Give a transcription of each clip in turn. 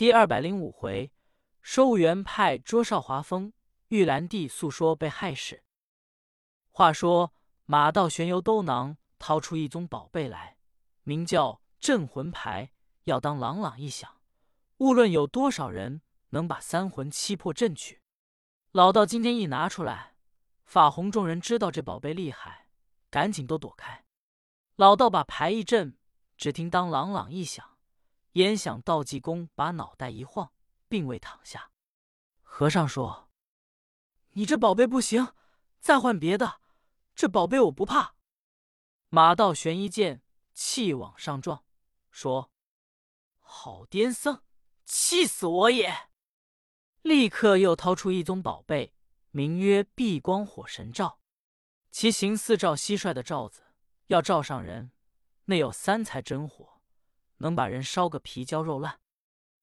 第二百零五回，收务员派捉少华峰，玉兰帝诉说被害事。话说马道玄由兜囊掏出一宗宝贝来，名叫镇魂牌，要当朗朗一响。无论有多少人能把三魂七魄镇去。老道今天一拿出来，法红众人知道这宝贝厉害，赶紧都躲开。老道把牌一震，只听当朗朗一响。焉想道济公把脑袋一晃，并未躺下。和尚说：“你这宝贝不行，再换别的。这宝贝我不怕。”马道玄一见，气往上撞，说：“好癫僧，气死我也！”立刻又掏出一宗宝贝，名曰碧光火神罩，其形似照蟋蟀的罩子，要罩上人，内有三才真火。能把人烧个皮焦肉烂。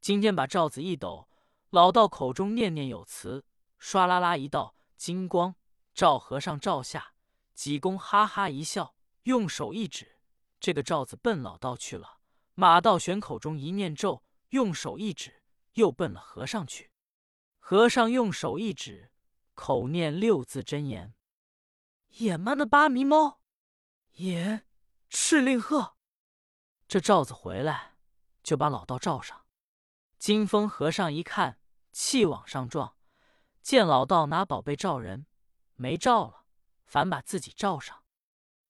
今天把罩子一抖，老道口中念念有词，唰啦啦一道金光照和尚照下。济公哈哈一笑，用手一指，这个罩子奔老道去了。马道玄口中一念咒，用手一指，又奔了和尚去。和尚用手一指，口念六字真言：“野蛮的八迷猫，野赤令鹤。”这罩子回来，就把老道罩上。金风和尚一看，气往上撞，见老道拿宝贝罩人，没罩了，反把自己罩上。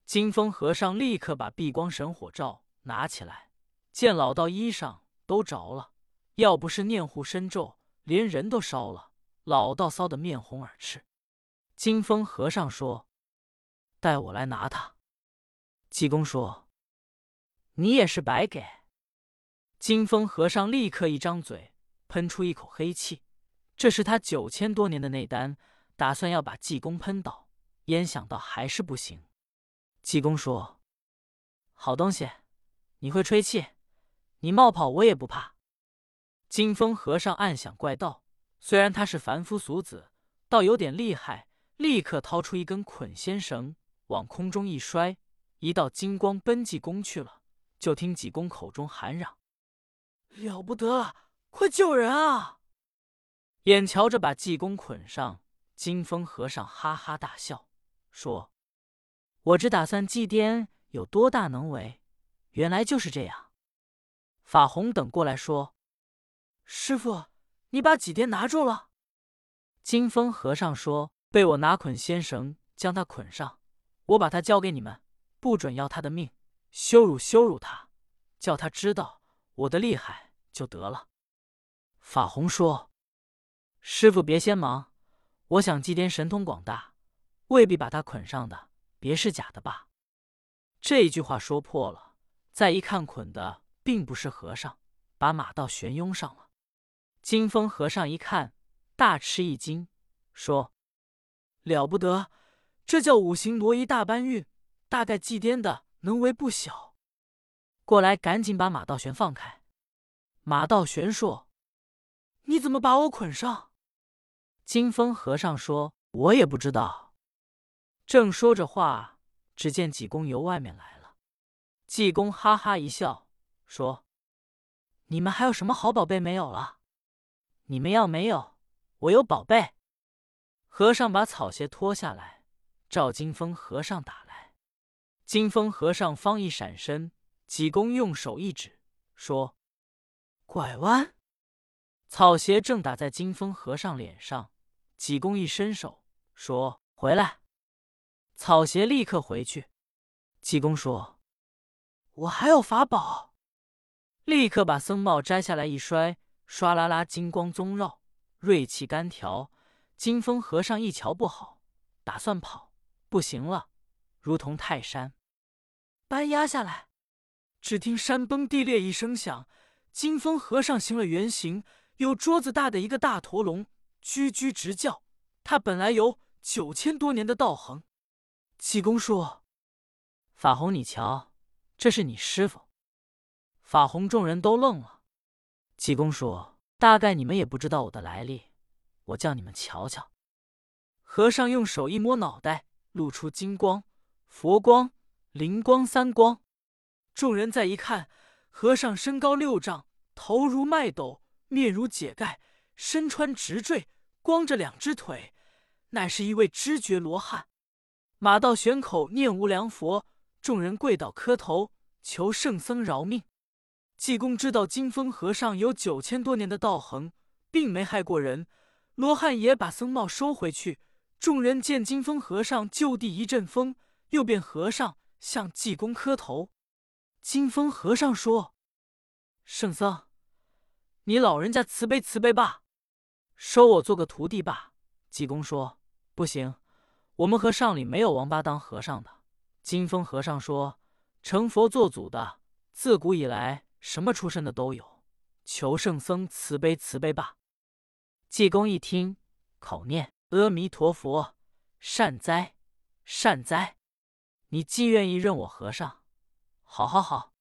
金风和尚立刻把避光神火罩拿起来，见老道衣裳都着了，要不是念护身咒，连人都烧了。老道臊得面红耳赤。金风和尚说：“带我来拿他。”济公说。你也是白给！金风和尚立刻一张嘴，喷出一口黑气。这是他九千多年的内丹，打算要把济公喷倒，焉想到还是不行。济公说：“好东西，你会吹气，你冒跑我也不怕。”金风和尚暗想怪道：“虽然他是凡夫俗子，倒有点厉害。”立刻掏出一根捆仙绳，往空中一摔，一道金光奔济公去了。就听济公口中喊嚷：“了不得，快救人啊！”眼瞧着把济公捆上，金风和尚哈哈大笑，说：“我只打算祭奠有多大能为，原来就是这样。”法红等过来说：“师傅，你把济癫拿住了。”金风和尚说：“被我拿捆仙绳将他捆上，我把他交给你们，不准要他的命。”羞辱羞辱他，叫他知道我的厉害就得了。法红说：“师傅别先忙，我想祭奠神通广大，未必把他捆上的，别是假的吧？”这一句话说破了，再一看捆的并不是和尚，把马道玄拥上了。金风和尚一看，大吃一惊，说：“了不得，这叫五行挪移大搬运，大概祭奠的。”能为不小，过来赶紧把马道玄放开。马道玄说：“你怎么把我捆上？”金风和尚说：“我也不知道。”正说着话，只见济公由外面来了。济公哈哈一笑，说：“你们还有什么好宝贝没有了？你们要没有，我有宝贝。”和尚把草鞋脱下来，照金风和尚打来。金风和尚方一闪身，济公用手一指，说：“拐弯。”草鞋正打在金风和尚脸上，济公一伸手说：“回来。”草鞋立刻回去。济公说：“我还有法宝。”立刻把僧帽摘下来一摔，唰啦啦金光宗绕，锐气干条。金风和尚一瞧不好，打算跑，不行了，如同泰山。搬压下来，只听山崩地裂一声响，金风和尚行了原形，有桌子大的一个大驼龙，居居直叫。他本来有九千多年的道行。济公说：“法红，你瞧，这是你师傅。”法红众人都愣了。济公说：“大概你们也不知道我的来历，我叫你们瞧瞧。”和尚用手一摸脑袋，露出金光、佛光。灵光三光，众人再一看，和尚身高六丈，头如麦斗，面如解盖，身穿直坠，光着两只腿，乃是一位知觉罗汉。马道玄口念无量佛，众人跪倒磕头，求圣僧饶命。济公知道金风和尚有九千多年的道行，并没害过人，罗汉也把僧帽收回去。众人见金风和尚就地一阵风，又变和尚向济公磕头。金风和尚说：“圣僧，你老人家慈悲慈悲吧，收我做个徒弟吧。”济公说：“不行，我们和尚里没有王八当和尚的。”金风和尚说：“成佛做祖的，自古以来。”什么出身的都有，求圣僧慈悲慈悲吧。济公一听，口念阿弥陀佛，善哉善哉。你既愿意认我和尚，好好好。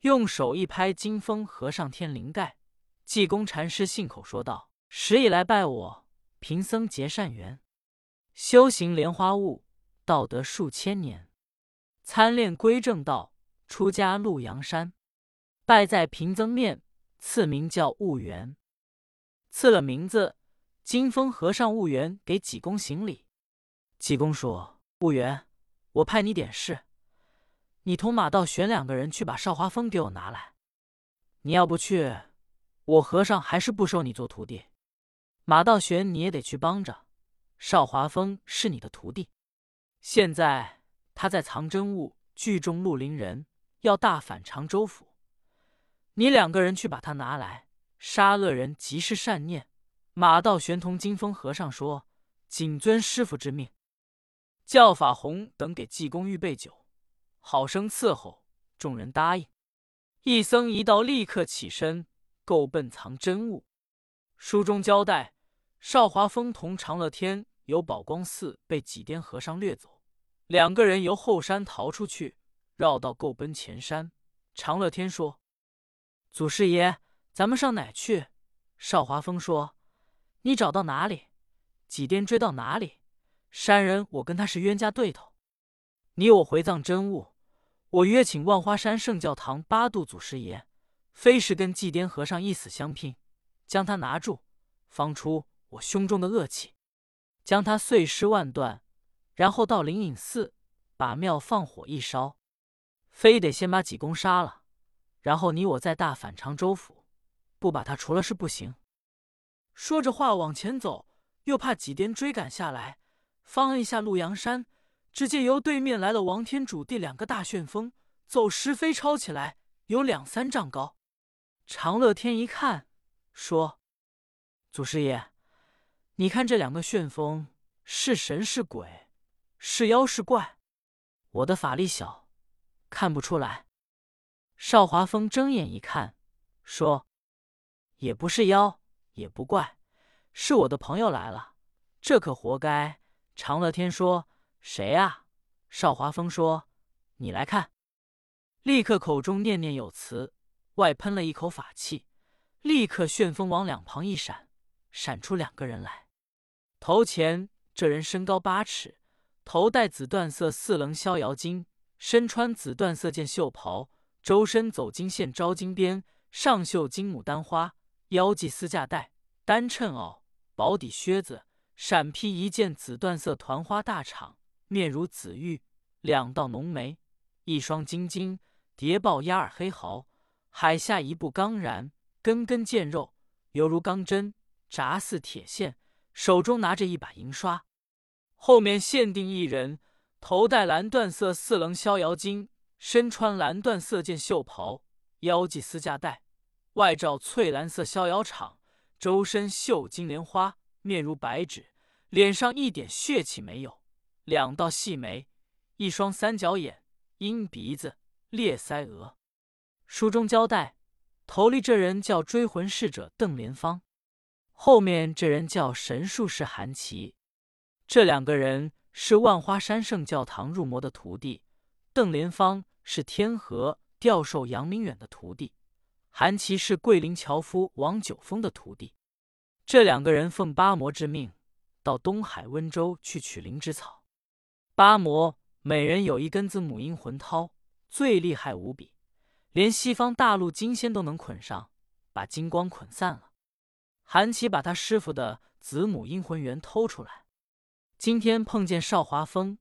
用手一拍金风和尚天灵盖，济公禅师信口说道：“时以来拜我，贫僧结善缘，修行莲花坞，道德数千年，参练归正道，出家鹿阳山。”拜在贫僧面，赐名叫悟圆。赐了名字，金风和尚悟圆给济公行礼。济公说：“悟圆，我派你点事，你同马道玄两个人去把少华峰给我拿来。你要不去，我和尚还是不收你做徒弟。马道玄你也得去帮着。少华峰是你的徒弟，现在他在藏真物聚众绿林人，要大反常州府。”你两个人去把他拿来，杀恶人即是善念。马道玄同金风和尚说：“谨遵师傅之命。”叫法洪等给济公预备酒，好生伺候。众人答应。一僧一道立刻起身，够奔藏真物。书中交代，少华峰同长乐天由宝光寺被几颠和尚掠走，两个人由后山逃出去，绕到够奔前山。长乐天说。祖师爷，咱们上哪去？少华峰说：“你找到哪里，几颠追到哪里。山人，我跟他是冤家对头。你我回藏真悟，我约请万花山圣教堂八度祖师爷，非是跟祭颠和尚一死相拼，将他拿住，方出我胸中的恶气，将他碎尸万段，然后到灵隐寺把庙放火一烧，非得先把济公杀了。”然后你我再大反常州府，不把他除了是不行。说着话往前走，又怕几颠追赶下来，方摁下陆阳山，只见由对面来了王天主地两个大旋风，走时飞超起来，有两三丈高。长乐天一看，说：“祖师爷，你看这两个旋风是神是鬼，是妖是怪？我的法力小，看不出来。”少华峰睁眼一看，说：“也不是妖，也不怪，是我的朋友来了，这可活该。”长乐天说：“谁啊？”少华峰说：“你来看。”立刻口中念念有词，外喷了一口法气，立刻旋风往两旁一闪，闪出两个人来。头前这人身高八尺，头戴紫缎色四棱逍遥巾，身穿紫缎色件袖袍。周身走金线招金边，上绣金牡丹花，腰系丝架带，单衬袄，薄底靴子，闪披一件紫缎色团花大氅，面如紫玉，两道浓眉，一双金睛，叠抱压耳黑毫，海下一步刚然，根根见肉，犹如钢针，扎似铁线，手中拿着一把银刷，后面限定一人，头戴蓝缎色四棱逍遥巾。身穿蓝缎色件袖袍，腰系丝架带，外罩翠蓝色逍遥氅，周身绣金莲花，面如白纸，脸上一点血气没有，两道细眉，一双三角眼，鹰鼻子，裂腮额。书中交代，头里这人叫追魂使者邓莲芳，后面这人叫神术士韩琦，这两个人是万花山圣教堂入魔的徒弟。邓莲芳是天河吊兽杨明远的徒弟，韩琦是桂林樵夫王九峰的徒弟。这两个人奉八魔之命，到东海温州去取灵芝草。八魔每人有一根子母婴魂绦，最厉害无比，连西方大陆金仙都能捆上。把金光捆散了。韩琦把他师傅的子母阴魂元偷出来。今天碰见邵华峰，